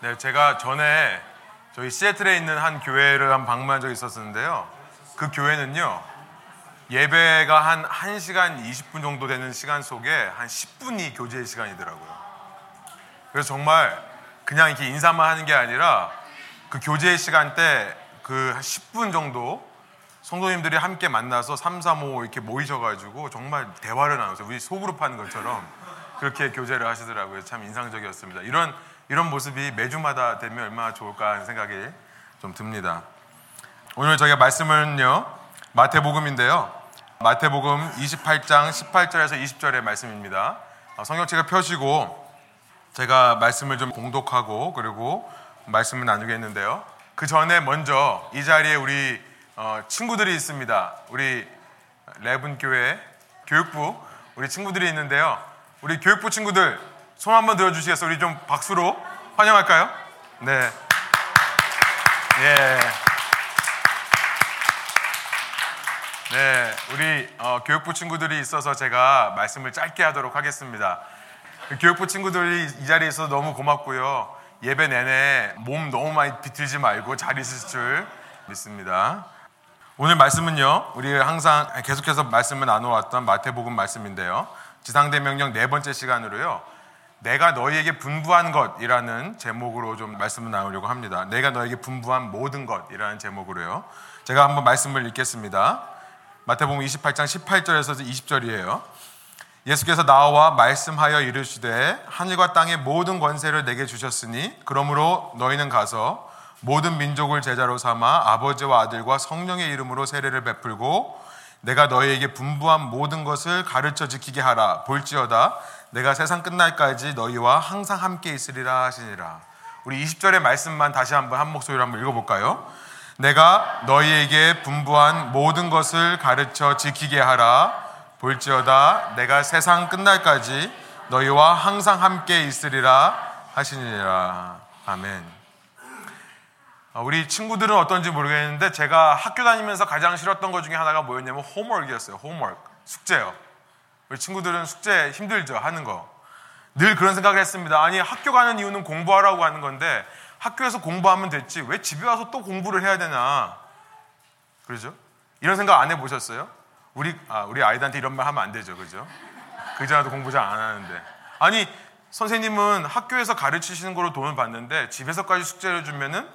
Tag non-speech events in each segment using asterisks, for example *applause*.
네, 제가 전에 저희 시애틀에 있는 한 교회를 한 방문한 적이 있었는데요. 그 교회는요. 예배가 한 1시간 20분 정도 되는 시간 속에 한 10분이 교제 시간이더라고요. 그래서 정말 그냥 이렇게 인사만 하는 게 아니라 그 교제 시간 때그 10분 정도 성도님들이 함께 만나서 3, 3, 5 이렇게 모이셔가지고 정말 대화를 나눠서 우리 소그룹 하는 것처럼 그렇게 교제를 하시더라고요. 참 인상적이었습니다. 이런 이런 모습이 매주마다 되면 얼마나 좋을까 하는 생각이 좀 듭니다. 오늘 저희가 말씀은요 마태복음인데요. 마태복음 28장 18절에서 20절의 말씀입니다. 어, 성경책을 펴시고 제가 말씀을 좀 공독하고 그리고 말씀을 나누겠는데요. 그 전에 먼저 이 자리에 우리 어, 친구들이 있습니다. 우리 레븐 교회 교육부 우리 친구들이 있는데요. 우리 교육부 친구들 손 한번 들어주시겠어요? 우리 좀 박수로 환영할까요? 네. 예. 네, 우리 어, 교육부 친구들이 있어서 제가 말씀을 짧게 하도록 하겠습니다. 교육부 친구들이 이 자리에 있어서 너무 고맙고요. 예배 내내 몸 너무 많이 비틀지 말고 잘 있을 줄 믿습니다. 오늘 말씀은요, 우리 항상 계속해서 말씀을 나눠왔던 마태복음 말씀인데요. 지상대 명령 네 번째 시간으로요. 내가 너희에게 분부한 것이라는 제목으로 좀 말씀을 나누려고 합니다. 내가 너에게 분부한 모든 것이라는 제목으로요. 제가 한번 말씀을 읽겠습니다. 마태복음 28장 18절에서 20절이에요. 예수께서 나와 말씀하여 이르시되 하늘과 땅의 모든 권세를 내게 주셨으니 그러므로 너희는 가서 모든 민족을 제자로 삼아 아버지와 아들과 성령의 이름으로 세례를 베풀고 내가 너희에게 분부한 모든 것을 가르쳐 지키게 하라 볼지어다 내가 세상 끝날까지 너희와 항상 함께 있으리라 하시니라 우리 20절의 말씀만 다시 한번 한 목소리로 한번 읽어볼까요? 내가 너희에게 분부한 모든 것을 가르쳐 지키게 하라 볼지어다 내가 세상 끝날까지 너희와 항상 함께 있으리라 하시니라. 아멘. 아, 우리 친구들은 어떤지 모르겠는데 제가 학교 다니면서 가장 싫었던 것 중에 하나가 뭐였냐면 홈워크였어요. 홈워크. 숙제요. 우리 친구들은 숙제 힘들죠. 하는 거. 늘 그런 생각을 했습니다. 아니 학교 가는 이유는 공부하라고 하는 건데 학교에서 공부하면 됐지 왜 집에 와서 또 공부를 해야 되나 그러죠? 이런 생각 안 해보셨어요? 우리 아, 우리 아이들한테 이런 말 하면 안 되죠, 그죠? 그전에도 공부 잘 안 하는데 아니 선생님은 학교에서 가르치시는 거로 돈을 받는데 집에서까지 숙제를 주면은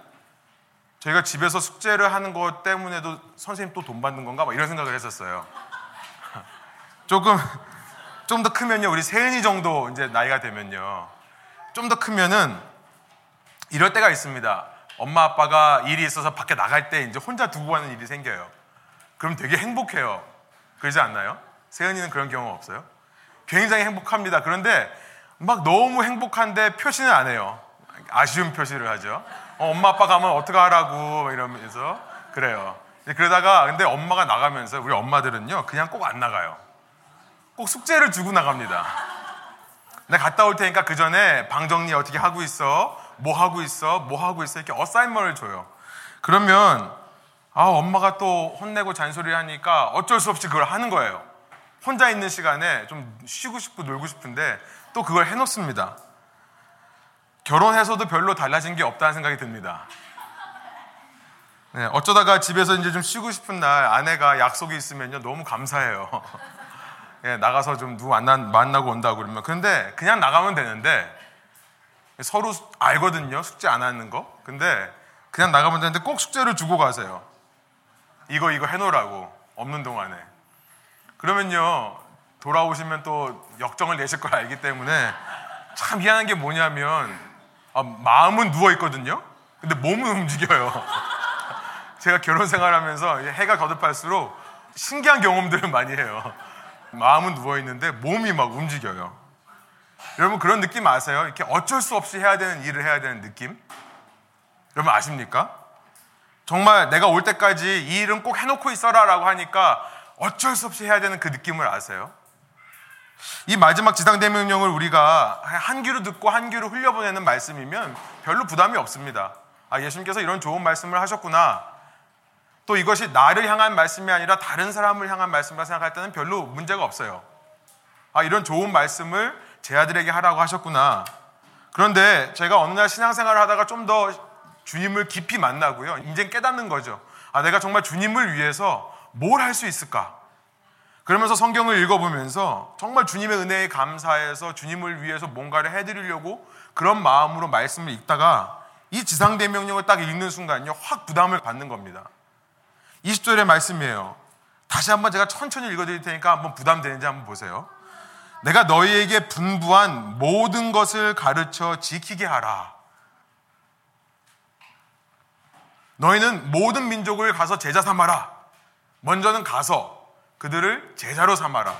저희가 집에서 숙제를 하는 것 때문에도 선생님 또 돈 받는 건가? 막 이런 생각을 했었어요. 조금 좀 더 크면요, 우리 세은이 정도 이제 나이가 되면요, 좀 더 크면은 이럴 때가 있습니다. 엄마 아빠가 일이 있어서 밖에 나갈 때 이제 혼자 두고 가는 일이 생겨요. 그럼 되게 행복해요. 그러지 않나요? 세연이는 그런 경우 없어요? 굉장히 행복합니다. 그런데 막 너무 행복한데 표시는 안 해요. 아쉬운 표시를 하죠. 어, 엄마 아빠 가면 어떡하라고 이러면서 그래요. 그러다가 근데 엄마가 나가면서 우리 엄마들은요 그냥 꼭 안 나가요. 꼭 숙제를 주고 나갑니다. 내가 갔다 올 테니까 그 전에 방 정리 어떻게 하고 있어? 뭐 하고 있어? 뭐 하고 있어? 이렇게 어사인먼을 줘요. 그러면 아, 엄마가 또 혼내고 잔소리를 하니까 어쩔 수 없이 그걸 하는 거예요. 혼자 있는 시간에 좀 쉬고 싶고 놀고 싶은데 또 그걸 해놓습니다. 결혼해서도 별로 달라진 게 없다는 생각이 듭니다. 네, 어쩌다가 집에서 이제 좀 쉬고 싶은 날 아내가 약속이 있으면요 너무 감사해요. *laughs* 네, 나가서 좀 누구 만나, 만나고 온다고 그러면. 근데 그냥 나가면 되는데 서로 알거든요 숙제 안 하는 거. 근데 그냥 나가면 되는데 꼭 숙제를 주고 가세요. 이거 이거 해놓으라고 없는 동안에. 그러면요 돌아오시면 또 역정을 내실 걸 알기 때문에 참 미안한 게 뭐냐면 아, 마음은 누워 있거든요? 근데 몸은 움직여요. *laughs* 제가 결혼 생활하면서 해가 거듭할수록 신기한 경험들을 많이 해요 마음은 누워 있는데 몸이 막 움직여요 여러분 그런 느낌 아세요? 이렇게 어쩔 수 없이 해야 되는 일을 해야 되는 느낌 여러분 아십니까? 정말 내가 올 때까지 이 일은 꼭 해놓고 있어라 라고 하니까 어쩔 수 없이 해야 되는 그 느낌을 아세요? 이 마지막 지상 대명령을 우리가 한 귀로 듣고 한 귀로 흘려보내는 말씀이면 별로 부담이 없습니다. 아, 예수님께서 이런 좋은 말씀을 하셨구나. 또 이것이 나를 향한 말씀이 아니라 다른 사람을 향한 말씀이라 생각할 때는 별로 문제가 없어요. 아, 이런 좋은 말씀을 제 아들에게 하라고 하셨구나. 그런데 제가 어느 날 신앙생활을 하다가 좀 더 주님을 깊이 만나고요. 이제 깨닫는 거죠. 아, 내가 정말 주님을 위해서 뭘 할 수 있을까? 그러면서 성경을 읽어보면서 정말 주님의 은혜에 감사해서 주님을 위해서 뭔가를 해드리려고 그런 마음으로 말씀을 읽다가 이 지상대명령을 딱 읽는 순간요, 확 부담을 받는 겁니다. 20절의 말씀이에요. 다시 한번 제가 천천히 읽어드릴 테니까 한번 부담되는지 한번 보세요. 내가 너희에게 분부한 모든 것을 가르쳐 지키게 하라. 너희는 모든 민족을 가서 제자 삼아라. 먼저는 가서 그들을 제자로 삼아라.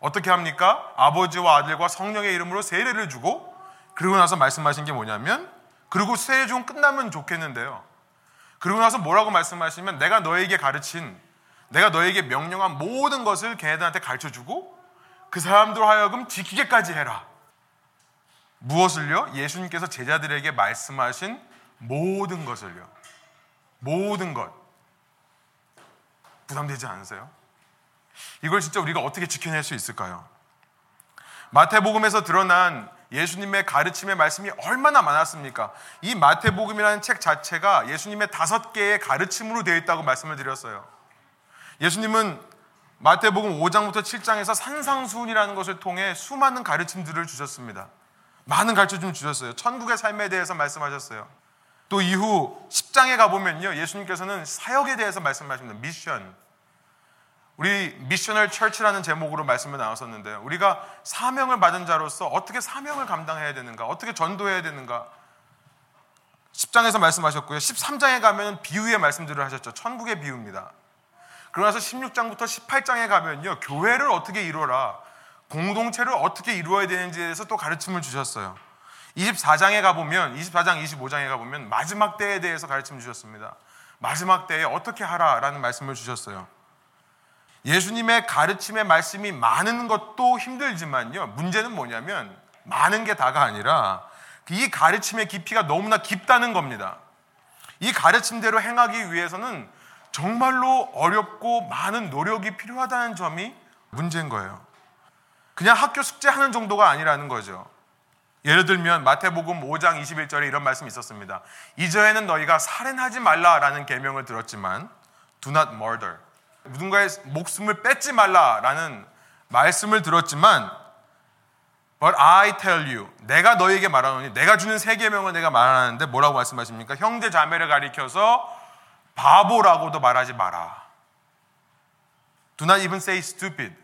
어떻게 합니까? 아버지와 아들과 성령의 이름으로 세례를 주고 그리고 나서 말씀하신 게 뭐냐면 그리고 세례 중 끝나면 좋겠는데요. 그리고 나서 뭐라고 말씀하시면 내가 너에게 가르친 내가 너에게 명령한 모든 것을 걔네들한테 가르쳐 주고 그 사람들 하여금 지키게까지 해라. 무엇을요? 예수님께서 제자들에게 말씀하신 모든 것을요. 모든 것. 부담되지 않으세요? 이걸 진짜 우리가 어떻게 지켜낼 수 있을까요? 마태복음에서 드러난 예수님의 가르침의 말씀이 얼마나 많았습니까? 이 마태복음이라는 책 자체가 예수님의 다섯 개의 가르침으로 되어 있다고 말씀을 드렸어요. 예수님은 마태복음 5장부터 7장에서 산상수훈이라는 것을 통해 수많은 가르침들을 주셨습니다. 많은 가르침을 주셨어요. 천국의 삶에 대해서 말씀하셨어요. 또 이후 10장에 가보면요. 예수님께서는 사역에 대해서 말씀하십니다. 미션. 우리 미셔널 철치라는 제목으로 말씀을 나눴었는데요. 우리가 사명을 받은 자로서 어떻게 사명을 감당해야 되는가, 어떻게 전도해야 되는가. 10장에서 말씀하셨고요. 13장에 가면 비유의 말씀들을 하셨죠. 천국의 비유입니다. 그러나서 16장부터 18장에 가면요. 교회를 어떻게 이루어라, 공동체를 어떻게 이루어야 되는지에 대해서 또 가르침을 주셨어요. 24장에 가보면, 24장, 25장에 가보면 마지막 때에 대해서 가르침 주셨습니다. 마지막 때에 어떻게 하라라는 말씀을 주셨어요. 예수님의 가르침의 말씀이 많은 것도 힘들지만요. 문제는 뭐냐면 많은 게 다가 아니라 이 가르침의 깊이가 너무나 깊다는 겁니다. 이 가르침대로 행하기 위해서는 정말로 어렵고 많은 노력이 필요하다는 점이 문제인 거예요. 그냥 학교 숙제하는 정도가 아니라는 거죠. 예를 들면 마태복음 5장 21절에 이런 말씀이 있었습니다. 이전에는 너희가 살인하지 말라라는 계명을 들었지만 do not murder. 누군가의 목숨을 뺏지 말라라는 말씀을 들었지만 But I tell you, 내가 너에게 말하노니 내가 주는 세 계명을 내가 말하는데 뭐라고 말씀하십니까? 형제 자매를 가리켜서 바보라고도 말하지 마라. Do not even say stupid.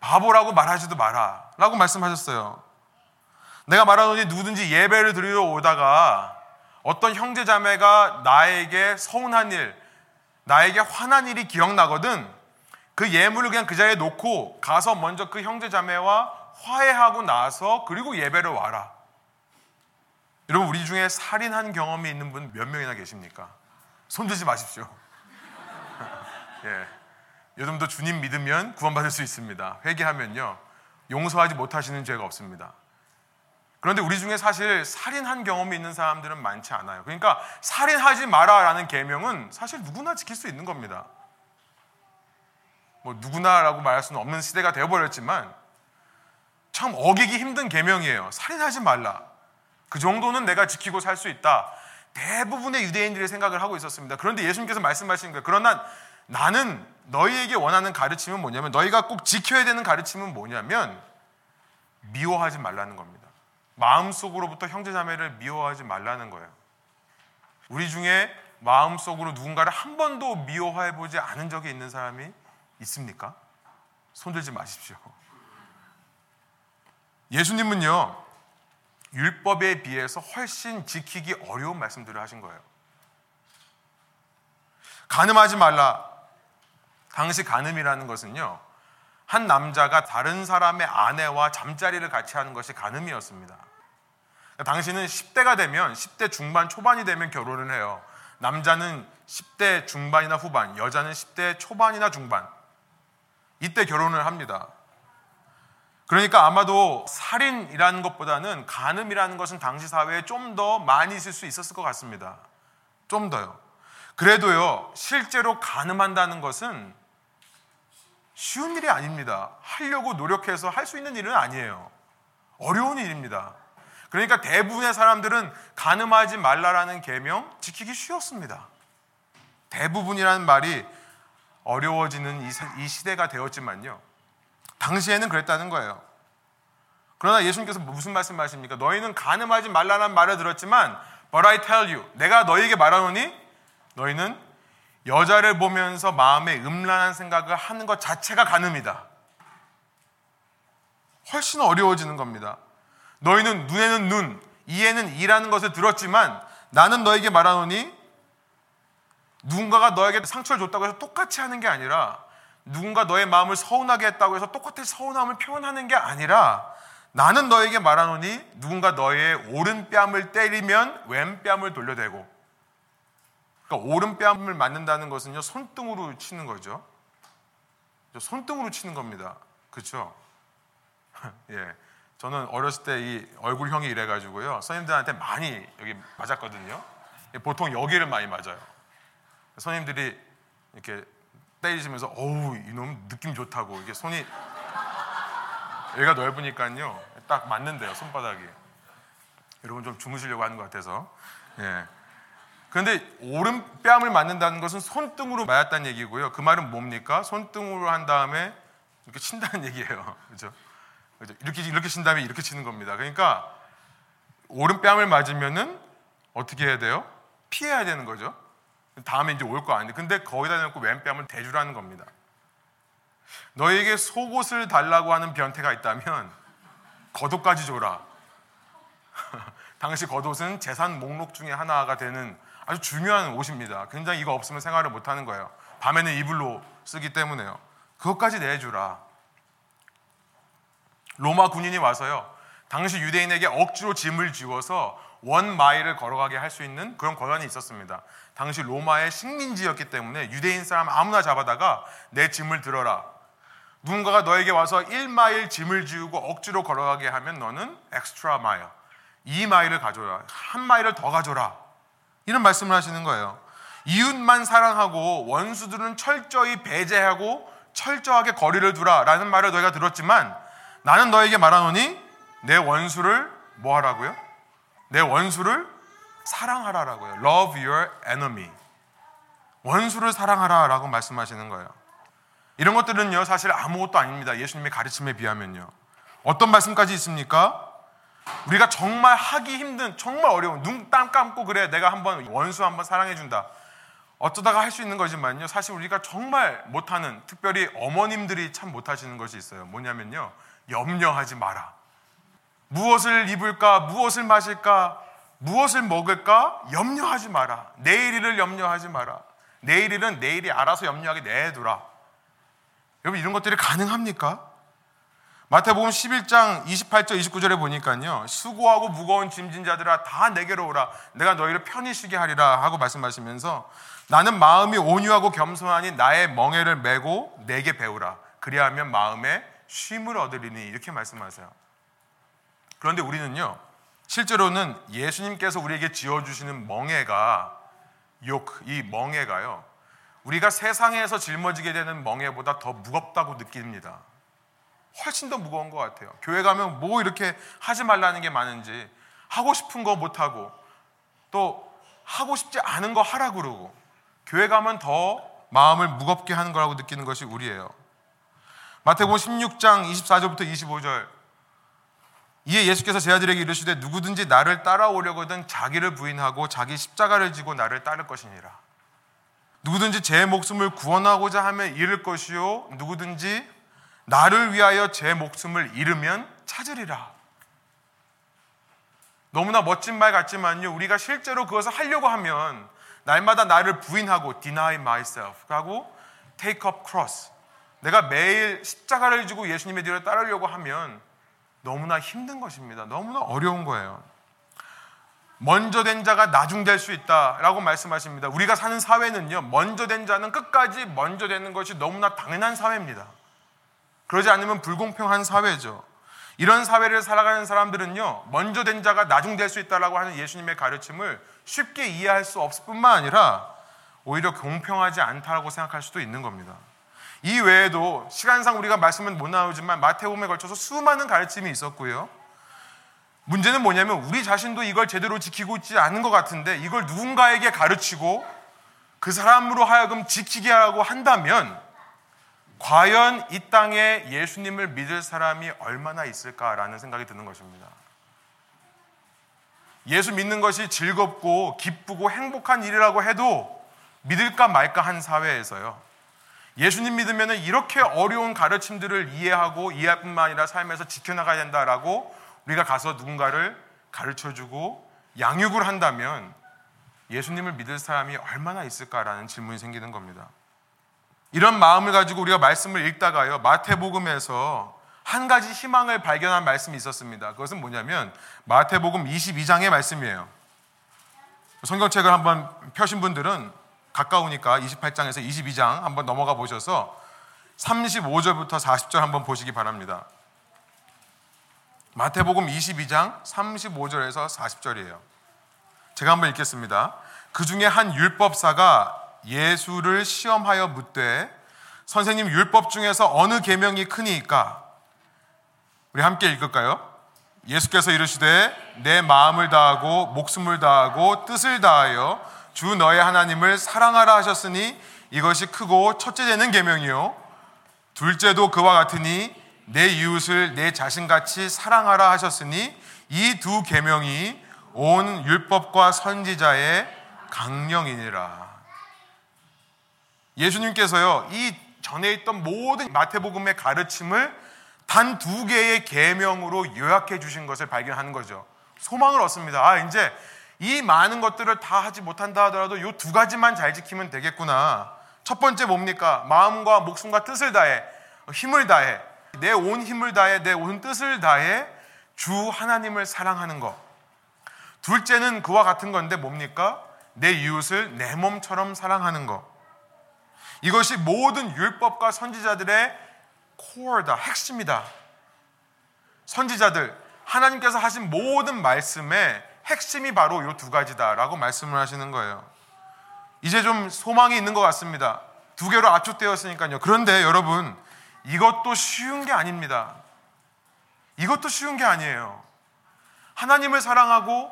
바보라고 말하지도 마라. 라고 말씀하셨어요. 내가 말하노니 누구든지 예배를 드리러 오다가 어떤 형제 자매가 나에게 서운한 일, 나에게 화난 일이 기억나거든 그 예물을 그냥 그 자리에 놓고 가서 먼저 그 형제 자매와 화해하고 나서 그리고 예배를 와라. 여러분 우리 중에 살인한 경험이 있는 분 몇 명이나 계십니까? 손 들지 마십시오. *laughs* 예. 여러분도 주님 믿으면 구원받을 수 있습니다. 회개하면요. 용서하지 못하시는 죄가 없습니다. 그런데 우리 중에 사실 살인한 경험이 있는 사람들은 많지 않아요. 그러니까 살인하지 마라라는 계명은 사실 누구나 지킬 수 있는 겁니다. 뭐 누구나라고 말할 수는 없는 시대가 되어버렸지만 참 어기기 힘든 계명이에요. 살인하지 말라. 그 정도는 내가 지키고 살 수 있다. 대부분의 유대인들이 생각을 하고 있었습니다. 그런데 예수님께서 말씀하신 거예요. 그러나 나는 너희에게 원하는 가르침은 뭐냐면 너희가 꼭 지켜야 되는 가르침은 뭐냐면 미워하지 말라는 겁니다. 마음속으로부터 형제자매를 미워하지 말라는 거예요. 우리 중에 마음속으로 누군가를 한 번도 미워해 보지 않은 적이 있는 사람이 있습니까? 손들지 마십시오. 예수님은요, 율법에 비해서 훨씬 지키기 어려운 말씀들을 하신 거예요. 가늠하지 말라. 당시 가늠이라는 것은요, 한 남자가 다른 사람의 아내와 잠자리를 같이 하는 것이 가늠이었습니다. 당신은 10대가 되면 10대 중반 초반이 되면 결혼을 해요. 남자는 10대 중반이나 후반, 여자는 10대 초반이나 중반. 이때 결혼을 합니다. 그러니까 아마도 살인이라는 것보다는 간음이라는 것은 당시 사회에 좀 더 많이 있을 수 있었을 것 같습니다. 좀 더요. 그래도요, 실제로 간음한다는 것은 쉬운 일이 아닙니다. 하려고 노력해서 할 수 있는 일은 아니에요. 어려운 일입니다. 그러니까 대부분의 사람들은 가늠하지 말라라는 계명 지키기 쉬웠습니다. 대부분이라는 말이 어려워지는 이 시대가 되었지만요. 당시에는 그랬다는 거예요. 그러나 예수님께서 무슨 말씀하십니까? 너희는 가늠하지 말라는 말을 들었지만 But I tell you 내가 너희에게 말하노니 너희는 여자를 보면서 마음에 음란한 생각을 하는 것 자체가 가늠이다. 훨씬 어려워지는 겁니다. 너희는 눈에는 눈, 이에는 이라는 것을 들었지만 나는 너에게 말하노니 누군가가 너에게 상처를 줬다고 해서 똑같이 하는 게 아니라 누군가 너의 마음을 서운하게 했다고 해서 똑같은 서운함을 표현하는 게 아니라 나는 너에게 말하노니 누군가 너의 오른 뺨을 때리면 왼 뺨을 돌려대고. 그러니까 오른 뺨을 맞는다는 것은요 손등으로 치는 거죠. 손등으로 치는 겁니다. 그렇죠? *laughs* 예, 저는 어렸을 때 이 얼굴형이 이래가지고요. 선생님들한테 많이 여기 맞았거든요. 보통 여기를 많이 맞아요. 선생님들이 이렇게 때리시면서 어우 이놈 느낌 좋다고. 이게 손이 여기가 넓으니까요. 딱 맞는데요 손바닥이. 여러분 좀 주무시려고 하는 것 같아서. 예. 그런데 오른뺨을 맞는다는 것은 손등으로 맞았다는 얘기고요. 그 말은 뭡니까? 손등으로 한 다음에 이렇게 친다는 *laughs* 얘기예요. 그렇죠? 이렇게 이렇게 친 다음에 이렇게 치는 겁니다 그러니까 오른뺨을 맞으면은 어떻게 해야 돼요 피해야 되는 거죠 다음에 이제 올 거 아닌데 근데 거기다 대놓고 왼뺨을 대주라는 겁니다. 너에게 속옷을 달라고 하는 변태가 있다면 겉옷까지 줘라. *laughs* 당시 겉옷은 재산 목록 중에 하나가 되는 아주 중요한 옷입니다. 굉장히 이거 없으면 생활을 못 하는 거예요. 밤에는 이불로 쓰기 때문에요. 그것까지 내주라. 로마 군인이 와서요. 당시 유대인에게 억지로 짐을 지워서 one mile을 걸어가게 할 수 있는 그런 권한이 있었습니다. 당시 로마의 식민지였기 때문에 유대인 사람 아무나 잡아다가 내 짐을 들어라. 누군가가 너에게 와서 1마일 짐을 지우고 억지로 걸어가게 하면 너는 extra mile, 2마일을 가줘라. 한 마일을 더 가줘라. 이런 말씀을 하시는 거예요. 이웃만 사랑하고 원수들은 철저히 배제하고 철저하게 거리를 두라 라는 말을 너희가 들었지만 나는 너에게 말하노니 내 원수를 뭐 하라고요? 내 원수를 사랑하라라고요. Love your enemy. 원수를 사랑하라라고 말씀하시는 거예요. 이런 것들은요, 사실 아무것도 아닙니다. 예수님의 가르침에 비하면요. 어떤 말씀까지 있습니까? 우리가 정말 하기 힘든, 정말 어려운, 눈 땀 감고 그래, 내가 한번 원수 한번 사랑해준다. 어쩌다가 할 수 있는 거지만요, 사실 우리가 정말 못하는, 특별히 어머님들이 참 못하시는 것이 있어요. 뭐냐면요, 염려하지 마라. 무엇을 입을까, 무엇을 마실까, 무엇을 먹을까 염려하지 마라. 내일 을 염려하지 마라. 내일 일은 내일이 알아서 염려하게 내두라. 여러분 이런 것들이 가능합니까? 마태복음 11장 28절 29절에 보니까요. 수고하고 무거운 짐진 자들아 다 내게로 오라. 내가 너희를 편히 쉬게 하리라 하고 말씀하시면서 나는 마음이 온유하고 겸손하니 나의 멍에를 메고 내게 배우라. 그리하면 마음에 쉼을 얻으리니 이렇게 말씀하세요. 그런데 우리는요. 실제로는 예수님께서 우리에게 지어 주시는 멍해가 욕, 이 멍해가요. 우리가 세상에서 짊어지게 되는 멍해보다 더 무겁다고 느낍니다. 훨씬 더 무거운 것 같아요. 교회 가면 뭐 이렇게 하지 말라는 게 많은지 하고 싶은 거 못 하고 또 하고 싶지 않은 거 하라 그러고 교회 가면 더 마음을 무겁게 하는 거라고 느끼는 것이 우리예요. 마태복음 16장 24절부터 25절 이에 예수께서 제자들에게 이르시되 누구든지 나를 따라오려거든 자기를 부인하고 자기 십자가를 지고 나를 따를 것이니라. 누구든지 제 목숨을 구원하고자 하면 잃을 것이요 누구든지 나를 위하여 제 목숨을 잃으면 찾으리라. 너무나 멋진 말 같지만요. 우리가 실제로 그것을 하려고 하면 날마다 나를 부인하고 deny myself 하고 take up cross. 내가 매일 십자가를 지고 예수님의 뒤를 따르려고 하면 너무나 힘든 것입니다. 너무나 어려운 거예요. 먼저 된 자가 나중 될 수 있다라고 말씀하십니다. 우리가 사는 사회는요, 먼저 된 자는 끝까지 먼저 되는 것이 너무나 당연한 사회입니다. 그러지 않으면 불공평한 사회죠. 이런 사회를 살아가는 사람들은요, 먼저 된 자가 나중 될 수 있다라고 하는 예수님의 가르침을 쉽게 이해할 수 없을 뿐만 아니라 오히려 공평하지 않다라고 생각할 수도 있는 겁니다. 이 외에도 시간상 우리가 말씀은 못 나오지만 마태복음에 걸쳐서 수많은 가르침이 있었고요. 문제는 뭐냐면 우리 자신도 이걸 제대로 지키고 있지 않은 것 같은데 이걸 누군가에게 가르치고 그 사람으로 하여금 지키게 하고 한다면 과연 이 땅에 예수님을 믿을 사람이 얼마나 있을까라는 생각이 드는 것입니다. 예수 믿는 것이 즐겁고 기쁘고 행복한 일이라고 해도 믿을까 말까 한 사회에서요. 예수님 믿으면 이렇게 어려운 가르침들을 이해하고 이해할 뿐만 아니라 삶에서 지켜나가야 된다라고 우리가 가서 누군가를 가르쳐 주고 양육을 한다면 예수님을 믿을 사람이 얼마나 있을까라는 질문이 생기는 겁니다. 이런 마음을 가지고 우리가 말씀을 읽다가요, 마태복음에서 한 가지 희망을 발견한 말씀이 있었습니다. 그것은 뭐냐면 마태복음 22장의 말씀이에요. 성경책을 한번 펴신 분들은 가까우니까 28장에서 22장 한번 넘어가 보셔서 35절부터 40절 한번 보시기 바랍니다. 마태복음 22장 35절에서 40절이에요. 제가 한번 읽겠습니다. 그 중에 한 율법사가 예수를 시험하여 묻되 선생님 율법 중에서 어느 계명이 크니까 우리 함께 읽을까요? 예수께서 이르시되 내 마음을 다하고 목숨을 다하고 뜻을 다하여 주 너의 하나님을 사랑하라 하셨으니 이것이 크고 첫째 되는 계명이요 둘째도 그와 같으니 내 이웃을 내 자신같이 사랑하라 하셨으니 이 두 계명이 온 율법과 선지자의 강령이니라. 예수님께서요 이 전에 있던 모든 마태복음의 가르침을 단 두 개의 계명으로 요약해 주신 것을 발견하는 거죠. 소망을 얻습니다. 아 이제 이 많은 것들을 다 하지 못한다 하더라도 이 두 가지만 잘 지키면 되겠구나. 첫 번째 뭡니까? 마음과 목숨과 뜻을 다해 힘을 다해 내 온 힘을 다해 내 온 뜻을 다해 주 하나님을 사랑하는 것. 둘째는 그와 같은 건데 뭡니까? 내 이웃을 내 몸처럼 사랑하는 것. 이것이 모든 율법과 선지자들의 코어다, 핵심이다. 선지자들, 하나님께서 하신 모든 말씀의 핵심이 바로 이 두 가지다라고 말씀을 하시는 거예요. 이제 좀 소망이 있는 것 같습니다. 두 개로 압축되었으니까요. 그런데 여러분, 이것도 쉬운 게 아닙니다. 이것도 쉬운 게 아니에요. 하나님을 사랑하고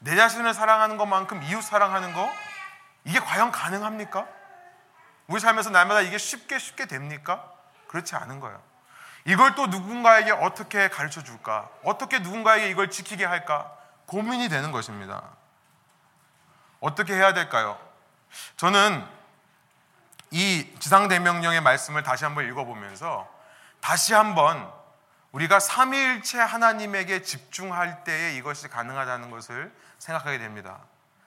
내 자신을 사랑하는 것만큼 이웃 사랑하는 거, 이게 과연 가능합니까? 우리 삶에서 날마다 이게 쉽게 쉽게 됩니까? 그렇지 않은 거예요. 이걸 또 누군가에게 어떻게 가르쳐 줄까? 어떻게 누군가에게 이걸 지키게 할까? 고민이 되는 것입니다. 어떻게 해야 될까요? 저는 이 지상대명령의 말씀을 다시 한번 읽어보면서 다시 한번 우리가 삼위일체 하나님에게 집중할 때에 이것이 가능하다는 것을 생각하게 됩니다.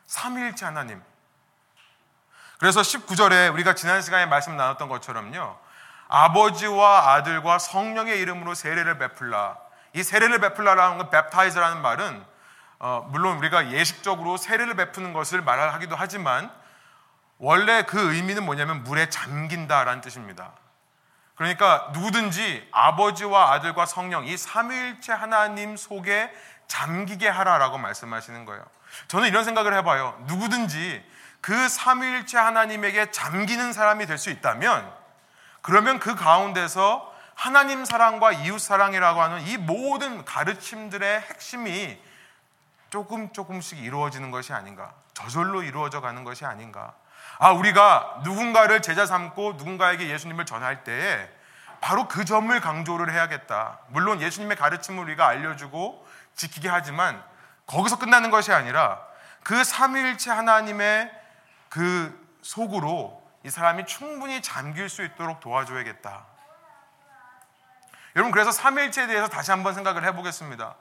삼위일체 하나님. 그래서 19절에 우리가 지난 시간에 말씀 나눴던 것처럼요. 아버지와 아들과 성령의 이름으로 세례를 베풀라. 이 세례를 베풀라라는 건 baptize라는 말은 어, 물론 우리가 예식적으로 세례를 베푸는 것을 말하기도 하지만 원래 그 의미는 뭐냐면 물에 잠긴다라는 뜻입니다. 그러니까 누구든지 아버지와 아들과 성령 이 삼위일체 하나님 속에 잠기게 하라라고 말씀하시는 거예요. 저는 이런 생각을 해봐요. 누구든지 그 삼위일체 하나님에게 잠기는 사람이 될 수 있다면 그러면 그 가운데서 하나님 사랑과 이웃 사랑이라고 하는 이 모든 가르침들의 핵심이 조금 조금씩 이루어지는 것이 아닌가. 저절로 이루어져 가는 것이 아닌가. 아, 우리가 누군가를 제자 삼고 누군가에게 예수님을 전할 때에 바로 그 점을 강조를 해야겠다. 물론 예수님의 가르침을 우리가 알려주고 지키게 하지만 거기서 끝나는 것이 아니라 그 삼위일체 하나님의 그 속으로 이 사람이 충분히 잠길 수 있도록 도와줘야겠다. 여러분 그래서 삼일체에 대해서 다시 한번 생각을 해보겠습니다.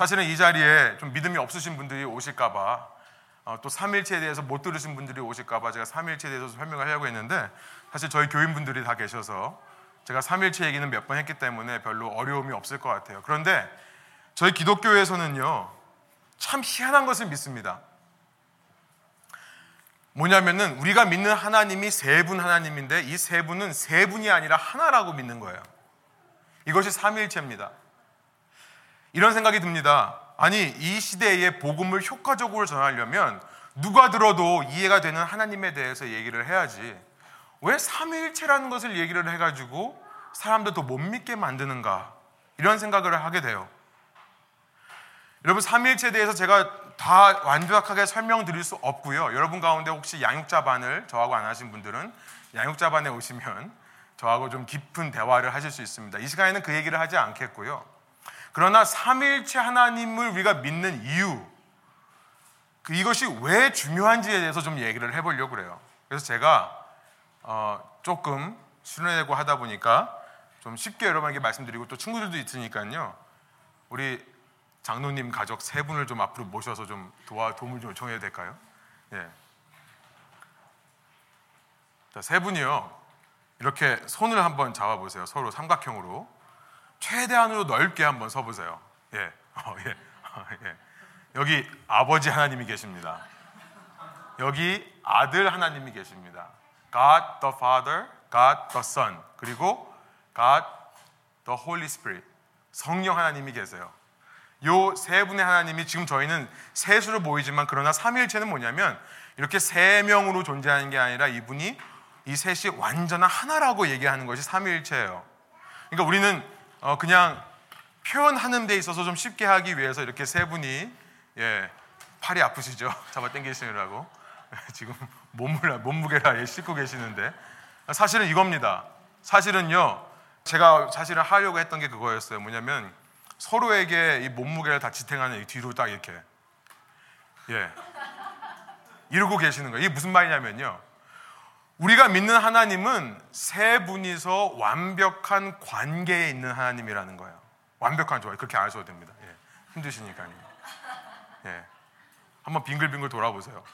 사실은 이 자리에 좀 믿음이 없으신 분들이 오실까봐 어, 또 삼일체에 대해서 못 들으신 분들이 오실까봐 제가 삼일체에 대해서 설명을 하려고 했는데 사실 저희 교인분들이 다 계셔서 제가 삼일체 얘기는 몇 번 했기 때문에 별로 어려움이 없을 것 같아요. 그런데 저희 기독교에서는요 참 희한한 것을 믿습니다. 뭐냐면은 우리가 믿는 하나님이 세 분 하나님인데 이 세 분은 세 분이 아니라 하나라고 믿는 거예요. 이것이 삼일체입니다. 이런 생각이 듭니다. 아니, 이 시대에 복음을 효과적으로 전하려면 누가 들어도 이해가 되는 하나님에 대해서 얘기를 해야지. 왜 삼일체라는 것을 얘기를 해가지고 사람들 더못 믿게 만드는가? 이런 생각을 하게 돼요. 여러분 삼일체에 대해서 제가 다 완벽하게 설명드릴 수 없고요. 여러분 가운데 혹시 양육자 반을 저하고 안 하신 분들은 양육자 반에 오시면 저하고 좀 깊은 대화를 하실 수 있습니다. 이 시간에는 그 얘기를 하지 않겠고요. 그러나 삼일체 하나님을 우리가 믿는 이유, 그 이것이 왜 중요한지에 대해서 좀 얘기를 해보려고 그래요. 그래서 제가 어, 조금 수련회고 하다 보니까 좀 쉽게 여러분에게 말씀드리고 또 친구들도 있으니까요. 우리 장로님 가족 세 분을 좀 앞으로 모셔서 좀 도와 도움을 좀 요청해도 될까요? 예. 자, 세 분이요. 이렇게 손을 한번 잡아 보세요. 서로 삼각형으로 최대한으로 넓게 한번 서 보세요. 예. 어, 예. 어, 예. 여기 아버지 하나님이 계십니다. 여기 아들 하나님이 계십니다. God the Father, God the Son, 그리고 God the Holy Spirit. 성령 하나님이 계세요. 요 세 분의 하나님이 지금 저희는 셋으로 보이지만 그러나 삼일체는 뭐냐면 이렇게 세 명으로 존재하는 게 아니라 이분이 이 셋이 완전한 하나라고 얘기하는 것이 삼일체예요. 그러니까 우리는 어 그냥 표현하는 데 있어서 좀 쉽게 하기 위해서 이렇게 세 분이 예, 팔이 아프시죠? *laughs* 잡아 당기시느라고 *laughs* 지금 몸을 몸무게를 아예 싣고 계시는데 사실은 이겁니다. 사실은요, 제가 사실은 하려고 했던 게 그거였어요. 뭐냐면 서로에게 이 몸무게를 다 지탱하는 이 뒤로 딱 이렇게 예 이러고 계시는 거예요. 이게 무슨 말이냐면요. 우리가 믿는 하나님은 세 분이서 완벽한 관계에 있는 하나님이라는 거예요. 완벽한 조화. 그렇게 아셔도 됩니다. 예. 힘드시니까요. 예. 한번 빙글빙글 돌아보세요.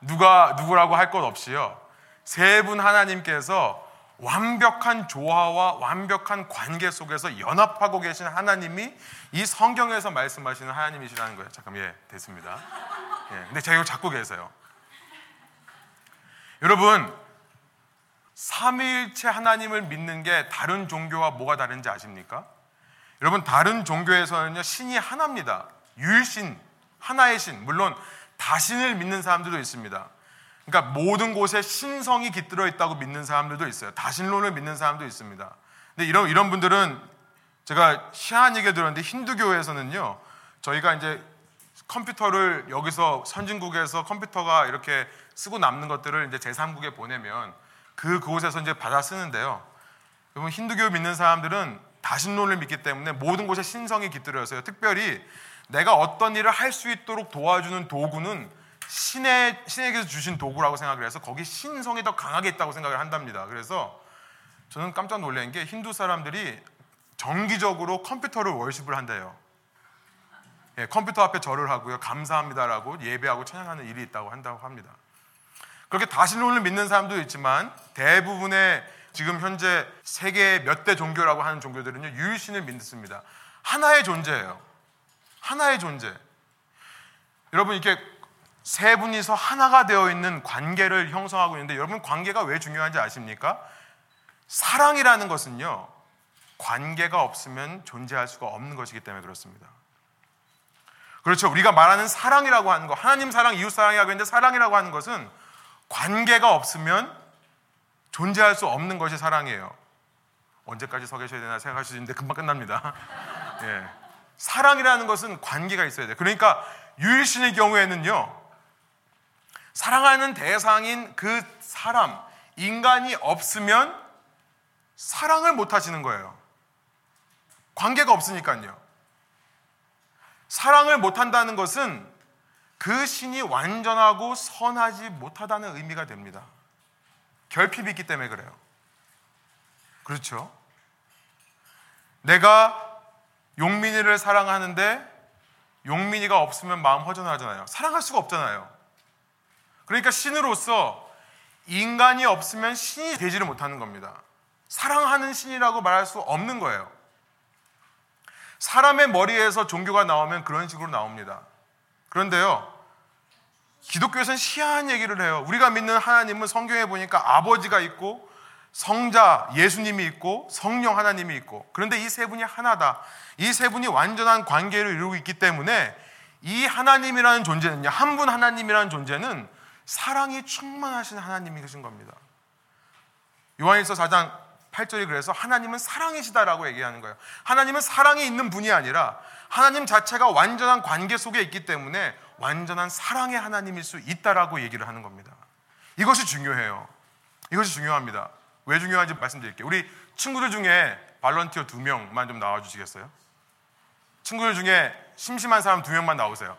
누가 누구라고 할 것 없이요. 세 분 하나님께서 완벽한 조화와 완벽한 관계 속에서 연합하고 계신 하나님이 이 성경에서 말씀하시는 하나님이시라는 거예요. 잠깐 예, 됐습니다. 예, 근데 제가 이거 잡고 계세요. 여러분, 삼위일체 하나님을 믿는 게 다른 종교와 뭐가 다른지 아십니까? 여러분 다른 종교에서는요 신이 하나입니다. 유일신, 하나의 신. 물론 다신을 믿는 사람들도 있습니다. 그러니까 모든 곳에 신성이 깃들어 있다고 믿는 사람들도 있어요. 다신론을 믿는 사람도 있습니다. 근데 이런 이런 분들은 제가 희한한 얘기 들었는데 힌두교에서는요. 저희가 이제 컴퓨터를 여기서 선진국에서 컴퓨터가 이렇게 쓰고 남는 것들을 이제 제3국에 보내면 그 그곳에서 이제 받아 쓰는데요. 여러분 힌두교 믿는 사람들은 다신론을 믿기 때문에 모든 곳에 신성이 깃들어 있어요. 특별히 내가 어떤 일을 할 수 있도록 도와주는 도구는 신의, 신에게서 주신 도구라고 생각을 해서 거기 신성이 더 강하게 있다고 생각을 한답니다. 그래서 저는 깜짝 놀란 게 힌두 사람들이 정기적으로 컴퓨터를 월십을 한대요. 예, 컴퓨터 앞에 절을 하고요. 감사합니다라고 예배하고 찬양하는 일이 있다고 한다고 합니다. 그렇게 다신론을 믿는 사람도 있지만 대부분의 지금 현재 세계 몇 대 종교라고 하는 종교들은요 유일신을 믿습니다. 하나의 존재예요. 하나의 존재. 여러분 이렇게 세 분이서 하나가 되어 있는 관계를 형성하고 있는데 여러분 관계가 왜 중요한지 아십니까? 사랑이라는 것은요 관계가 없으면 존재할 수가 없는 것이기 때문에 그렇습니다. 그렇죠. 우리가 말하는 사랑이라고 하는 거, 하나님 사랑, 이웃 사랑이라고 했는데 사랑이라고 하는 것은 관계가 없으면 존재할 수 없는 것이 사랑이에요. 언제까지 서 계셔야 되나 있는데 금방 끝납니다. *laughs* 예. 사랑이라는 것은 관계가 있어야 돼요. 그러니까 유일신의 경우에는요, 사랑하는 대상인 그 사람, 인간이 없으면 사랑을 못 하시는 거예요. 관계가 없으니까요. 사랑을 못 한다는 것은 그 신이 완전하고 선하지 못하다는 의미가 됩니다. 결핍이 있기 때문에 그래요. 그렇죠? 내가 용민이를 사랑하는데 용민이가 없으면 마음 허전하잖아요. 사랑할 수가 없잖아요. 그러니까 신으로서 인간이 없으면 신이 되지를 못하는 겁니다. 사랑하는 신이라고 말할 수 없는 거예요. 사람의 머리에서 종교가 나오면 그런 식으로 나옵니다. 그런데요, 기독교에서는 희한한 얘기를 해요. 우리가 믿는 하나님은 성경에 보니까 아버지가 있고 성자 예수님이 있고 성령 하나님이 있고 그런데 이 세 분이 하나다. 이 세 분이 완전한 관계를 이루고 있기 때문에 이 하나님이라는 존재는요. 한 분 하나님이라는 존재는 사랑이 충만하신 하나님이 계신 겁니다. 요한일서 4장 8절이 그래서 하나님은 사랑이시다라고 얘기하는 거예요. 하나님은 사랑이 있는 분이 아니라 하나님 자체가 완전한 관계 속에 있기 때문에 완전한 사랑의 하나님일 수 있다라고 얘기를 하는 겁니다. 이것이 중요해요. 이것이 중요합니다. 왜 중요한지 말씀드릴게요. 우리 친구들 중에 발런티어 두 명만 좀 나와 주시겠어요? 친구들 중에 심심한 사람 두 명만 나오세요.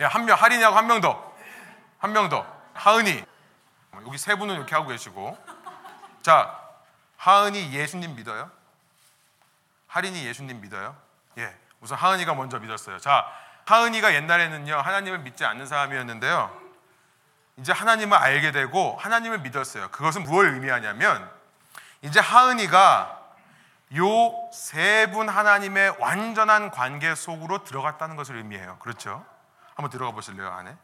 예, 한 명, 할인이하고 한 명 더. 한 명 더. 하은이. 여기 세 분은 이렇게 하고 계시고. 자, 하은이 예수님 믿어요? 할인이 예수님 믿어요? 예. 우선 하은이가 먼저 믿었어요. 자, 하은이가 옛날에는요, 하나님을 믿지 않는 사람이었는데요. 이제 하나님을 알게 되고 하나님을 믿었어요. 그것은 무엇을 의미하냐면, 이제 하은이가 요 세 분 하나님의 완전한 관계 속으로 들어갔다는 것을 의미해요. 그렇죠? 한번 들어가 보실래요, 안에?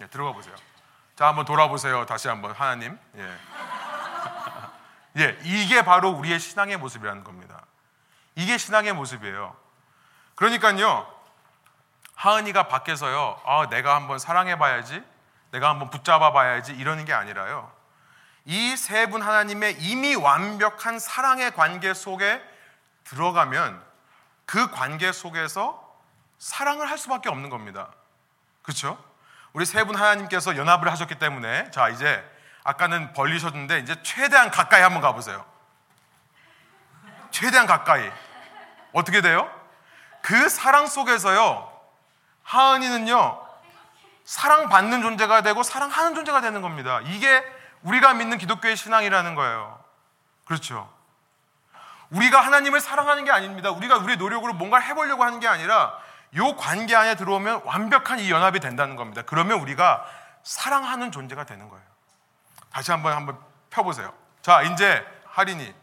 예, 들어가 보세요. 자, 한번 돌아보세요. 다시 한번 하나님. 예. *laughs* 예, 이게 바로 우리의 신앙의 모습이라는 겁니다. 이게 신앙의 모습이에요. 그러니까요, 하은이가 밖에서요, 아, 내가 한번 사랑해봐야지, 내가 한번 붙잡아봐야지 이러는 게 아니라요. 이 세 분 하나님의 이미 완벽한 사랑의 관계 속에 들어가면 그 관계 속에서 사랑을 할 수밖에 없는 겁니다. 그렇죠? 우리 세 분 하나님께서 연합을 하셨기 때문에 자 이제 아까는 벌리셨는데 이제 최대한 가까이 한번 가보세요. 최대한 가까이 어떻게 돼요? 그 사랑 속에서요 하은이는요 사랑받는 존재가 되고 사랑하는 존재가 되는 겁니다. 이게 우리가 믿는 기독교의 신앙이라는 거예요. 그렇죠? 우리가 하나님을 사랑하는 게 아닙니다. 우리가 우리 노력으로 뭔가를 해보려고 하는 게 아니라 이 관계 안에 들어오면 완벽한 이 연합이 된다는 겁니다. 그러면 우리가 사랑하는 존재가 되는 거예요. 다시 한번 한번 펴보세요. 자, 이제 하린이.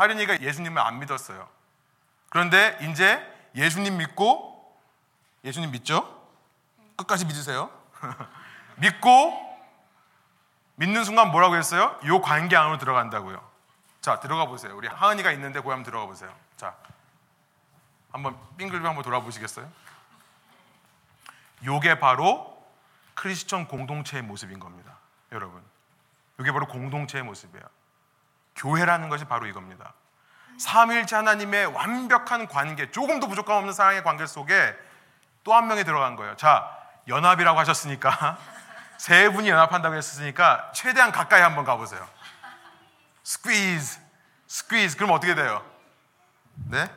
하린이가 예수님을 안 믿었어요. 그런데 이제 예수님 믿고 예수님 믿죠? 끝까지 믿으세요. *laughs* 믿고 믿는 순간 뭐라고 했어요? 요 관계 안으로 들어간다고요. 자, 들어가 보세요. 우리 하은이가 있는데 거기 한번 들어가 보세요. 자, 한번 빙글빙글 한번 돌아보시겠어요? 요게 바로 크리스천 공동체의 모습인 겁니다. 여러분. 요게 바로 공동체의 모습이에요. 교회라는 것이 바로 이겁니다. 삼일째 하나님의 완벽한 관계, 조금도 부족함 없는 사랑의 관계 속에 또 한 명이 들어간 거예요. 자, 연합이라고 하셨으니까 *laughs* 세 분이 연합한다고 했으니까 최대한 가까이 한번 가보세요. 스퀴즈, 스퀴즈. 그럼 어떻게 돼요? 네?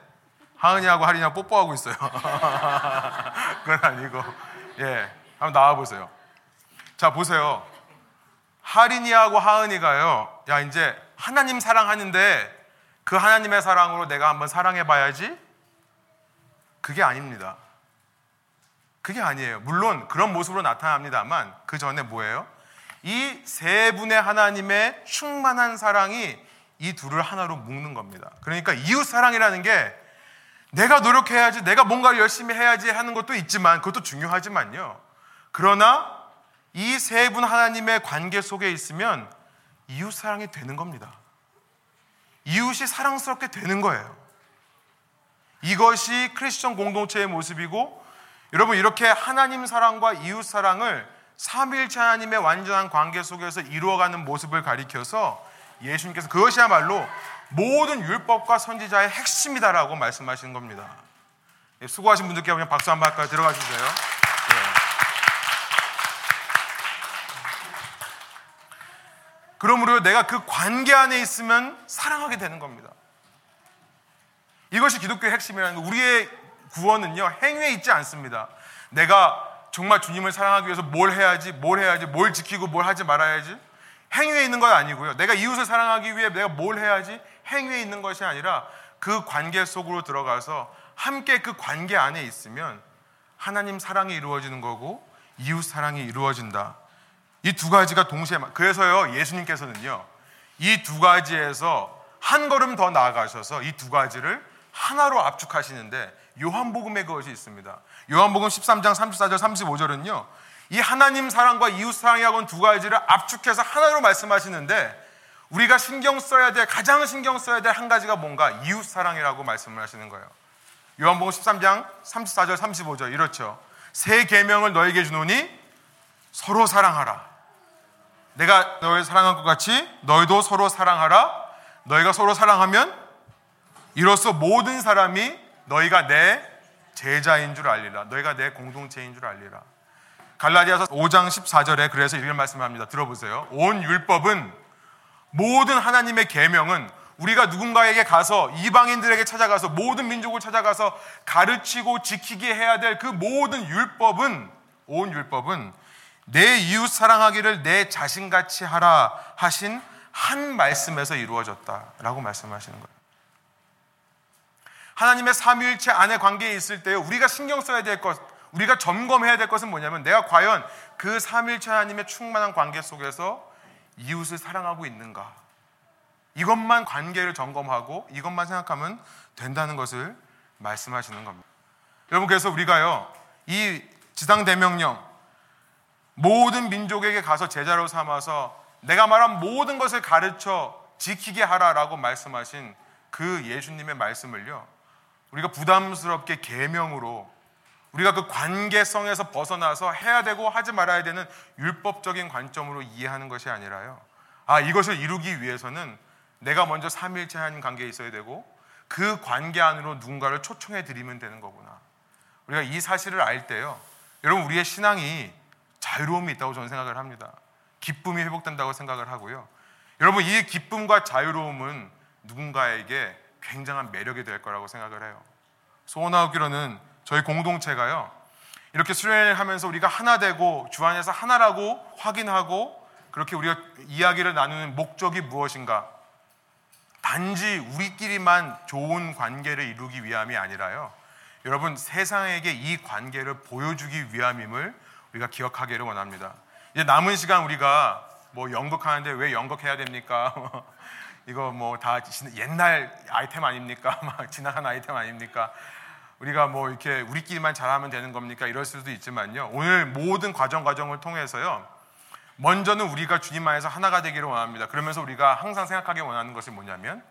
하은이하고 하린이하고 뽀뽀하고 있어요. *laughs* 그건 아니고. 예. 한번 나와보세요. 자, 보세요. 하린이하고 하은이가요. 야, 이제 하나님 사랑하는데 그 하나님의 사랑으로 내가 한번 사랑해 봐야지? 그게 아닙니다. 그게 아니에요. 물론 그런 모습으로 나타납니다만 그 전에 뭐예요? 이 세 분의 하나님의 충만한 사랑이 이 둘을 하나로 묶는 겁니다. 그러니까 이웃 사랑이라는 게 내가 노력해야지, 내가 뭔가를 열심히 해야지 하는 것도 있지만, 그것도 중요하지만요. 그러나 이 세 분 하나님의 관계 속에 있으면 이웃 사랑이 되는 겁니다. 이웃이 사랑스럽게 되는 거예요. 이것이 크리스천 공동체의 모습이고, 여러분, 이렇게 하나님 사랑과 이웃 사랑을 삼일체 하나님의 완전한 관계 속에서 이루어가는 모습을 가리켜서 예수님께서 그것이야말로 모든 율법과 선지자의 핵심이다라고 말씀하시는 겁니다. 예, 수고하신 분들께 그냥 박수 한번 할까요? 들어가 주세요. 그러므로 내가 그 관계 안에 있으면 사랑하게 되는 겁니다. 이것이 기독교의 핵심이라는 거. 우리의 구원은요, 행위에 있지 않습니다. 내가 정말 주님을 사랑하기 위해서 뭘 해야지, 뭘 해야지, 뭘 지키고 뭘 하지 말아야지. 행위에 있는 건 아니고요. 내가 이웃을 사랑하기 위해 내가 뭘 해야지, 행위에 있는 것이 아니라 그 관계 속으로 들어가서 함께 그 관계 안에 있으면 하나님 사랑이 이루어지는 거고 이웃 사랑이 이루어진다. 이 두 가지가 동시에 그래서요 예수님께서는요 이 두 가지에서 한 걸음 더 나아가셔서 이 두 가지를 하나로 압축하시는데 요한복음에 그것이 있습니다. 요한복음 13장 34절 35절은요 이 하나님 사랑과 이웃 사랑이하고는 두 가지를 압축해서 하나로 말씀하시는데 우리가 신경 써야 될 가장 신경 써야 될 한 가지가 뭔가 이웃 사랑이라고 말씀을 하시는 거예요. 요한복음 13장 34절 35절 이렇죠. 새 계명을 너에게 주노니 서로 사랑하라. 내가 너희를 사랑한 것 같이 너희도 서로 사랑하라. 너희가 서로 사랑하면 이로써 모든 사람이 너희가 내 제자인 줄 알리라. 너희가 내 공동체인 줄 알리라. 갈라디아서 5장 14절에 그래서 이런 말씀을 합니다. 들어보세요. 온 율법은 모든 하나님의 계명은 우리가 누군가에게 가서 이방인들에게 찾아가서 모든 민족을 찾아가서 가르치고 지키게 해야 될 그 모든 율법은 온 율법은 내 이웃 사랑하기를 내 자신같이 하라 하신 한 말씀에서 이루어졌다라고 말씀하시는 거예요. 하나님의 삼위일체 안에 관계에 있을 때 우리가 신경 써야 될 것, 우리가 점검해야 될 것은 뭐냐면 내가 과연 그 삼위일체 하나님의 충만한 관계 속에서 이웃을 사랑하고 있는가? 이것만 관계를 점검하고 이것만 생각하면 된다는 것을 말씀하시는 겁니다. 여러분 그래서 우리가요 이 지상 대명령 모든 민족에게 가서 제자로 삼아서 내가 말한 모든 것을 가르쳐 지키게 하라라고 말씀하신 그 예수님의 말씀을요. 우리가 부담스럽게 계명으로 우리가 그 관계성에서 벗어나서 해야 되고 하지 말아야 되는 율법적인 관점으로 이해하는 것이 아니라요. 아, 이것을 이루기 위해서는 내가 먼저 삼일체 한 관계에 있어야 되고 그 관계 안으로 누군가를 초청해 드리면 되는 거구나. 우리가 이 사실을 알 때요. 여러분 우리의 신앙이 자유로움이 있다고 저는 생각을 합니다. 기쁨이 회복된다고 생각을 하고요. 여러분 이 기쁨과 자유로움은 누군가에게 굉장한 매력이 될 거라고 생각을 해요. 소원하기로는 저희 공동체가요. 이렇게 수련을 하면서 우리가 하나 되고 주 안에서 하나라고 확인하고 그렇게 우리가 이야기를 나누는 목적이 무엇인가? 단지 우리끼리만 좋은 관계를 이루기 위함이 아니라요. 여러분 세상에게 이 관계를 보여주기 위함임을 우리가 기억하기를 원합니다. 이제 남은 시간 우리가 뭐 연극하는데 왜 연극해야 됩니까? *laughs* 이거 뭐 다 옛날 아이템 아닙니까? *laughs* 막 지나간 아이템 아닙니까? 우리가 뭐 이렇게 우리끼리만 잘하면 되는 겁니까? 이럴 수도 있지만요. 오늘 모든 과정 과정을 통해서요. 먼저는 우리가 주님 안에서 하나가 되기를 원합니다. 그러면서 우리가 항상 생각하기 원하는 것이 뭐냐면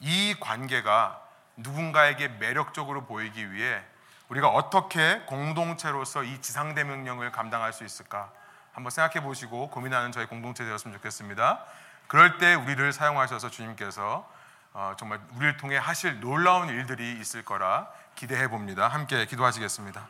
이 관계가 누군가에게 매력적으로 보이기 위해 우리가 어떻게 공동체로서 이 지상대 명령을 감당할 수 있을까 한번 생각해 보시고 고민하는 저희 공동체 되었으면 좋겠습니다. 그럴 때 우리를 사용하셔서 주님께서 어, 정말 우리를 통해 하실 놀라운 일들이 있을 거라 기대해 봅니다. 함께 기도하시겠습니다.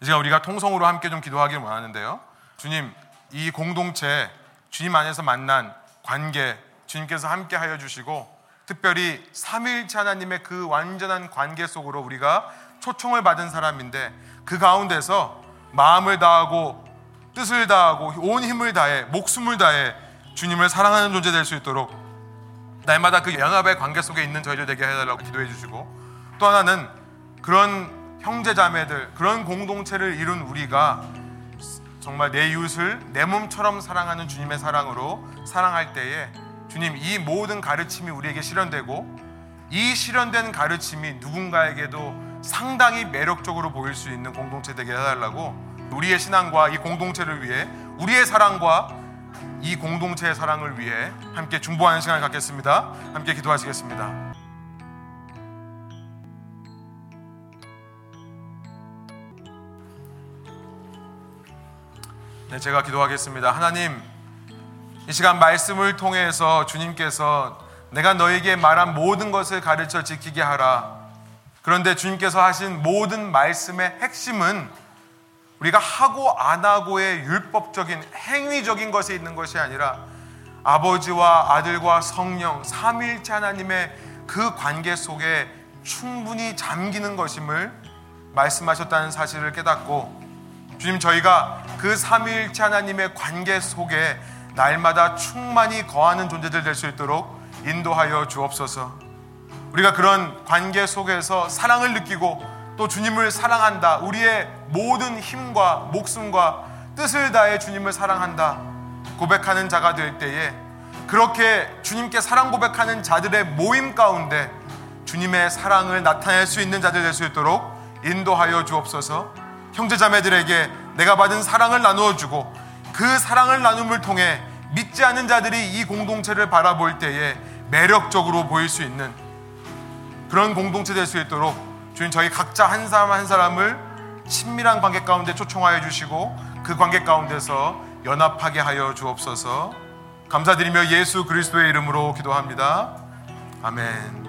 이제 우리가 통성으로 함께 좀 기도하길 원하는데요. 주님, 이 공동체 주님 안에서 만난 관계 주님께서 함께 하여 주시고 특별히 삼일체 하나님의 그 완전한 관계 속으로 우리가 초청을 받은 사람인데 그 가운데서 마음을 다하고 뜻을 다하고 온 힘을 다해 목숨을 다해 주님을 사랑하는 존재 될 수 있도록 날마다 그 연합의 관계 속에 있는 저희들 되게 해달라고 기도해 주시고 또 하나는 그런 형제 자매들 그런 공동체를 이룬 우리가 정말 내 이웃을 내 몸처럼 사랑하는 주님의 사랑으로 사랑할 때에 주님 이 모든 가르침이 우리에게 실현되고 이 실현된 가르침이 누군가에게도 상당히 매력적으로 보일 수 있는 공동체 되게 해달라고 우리의 신앙과 이 공동체를 위해 우리의 사랑과 이 공동체의 사랑을 위해 함께 중보하는 시간을 갖겠습니다. 함께 기도하시겠습니다. 네, 제가 기도하겠습니다. 하나님, 이 시간 말씀을 통해서 주님께서 내가 너에게 말한 모든 것을 가르쳐 지키게 하라. 그런데 주님께서 하신 모든 말씀의 핵심은 우리가 하고 안 하고의 율법적인 행위적인 것에 있는 것이 아니라 아버지와 아들과 성령 삼일체 하나님의 그 관계 속에 충분히 잠기는 것임을 말씀하셨다는 사실을 깨닫고 주님 저희가 그 삼일체 하나님의 관계 속에 날마다 충만히 거하는 존재들 될 수 있도록 인도하여 주옵소서. 우리가 그런 관계 속에서 사랑을 느끼고 또 주님을 사랑한다. 우리의 모든 힘과 목숨과 뜻을 다해 주님을 사랑한다. 고백하는 자가 될 때에 그렇게 주님께 사랑 고백하는 자들의 모임 가운데 주님의 사랑을 나타낼 수 있는 자들 될 수 있도록 인도하여 주옵소서. 형제자매들에게 내가 받은 사랑을 나누어 주고 그 사랑을 나눔을 통해 믿지 않는 자들이 이 공동체를 바라볼 때에 매력적으로 보일 수 있는 그런 공동체 될 수 있도록 주님 저희 각자 한 사람 한 사람을 친밀한 관계 가운데 초청하여 주시고 그 관계 가운데서 연합하게 하여 주옵소서. 감사드리며 예수 그리스도의 이름으로 기도합니다. 아멘.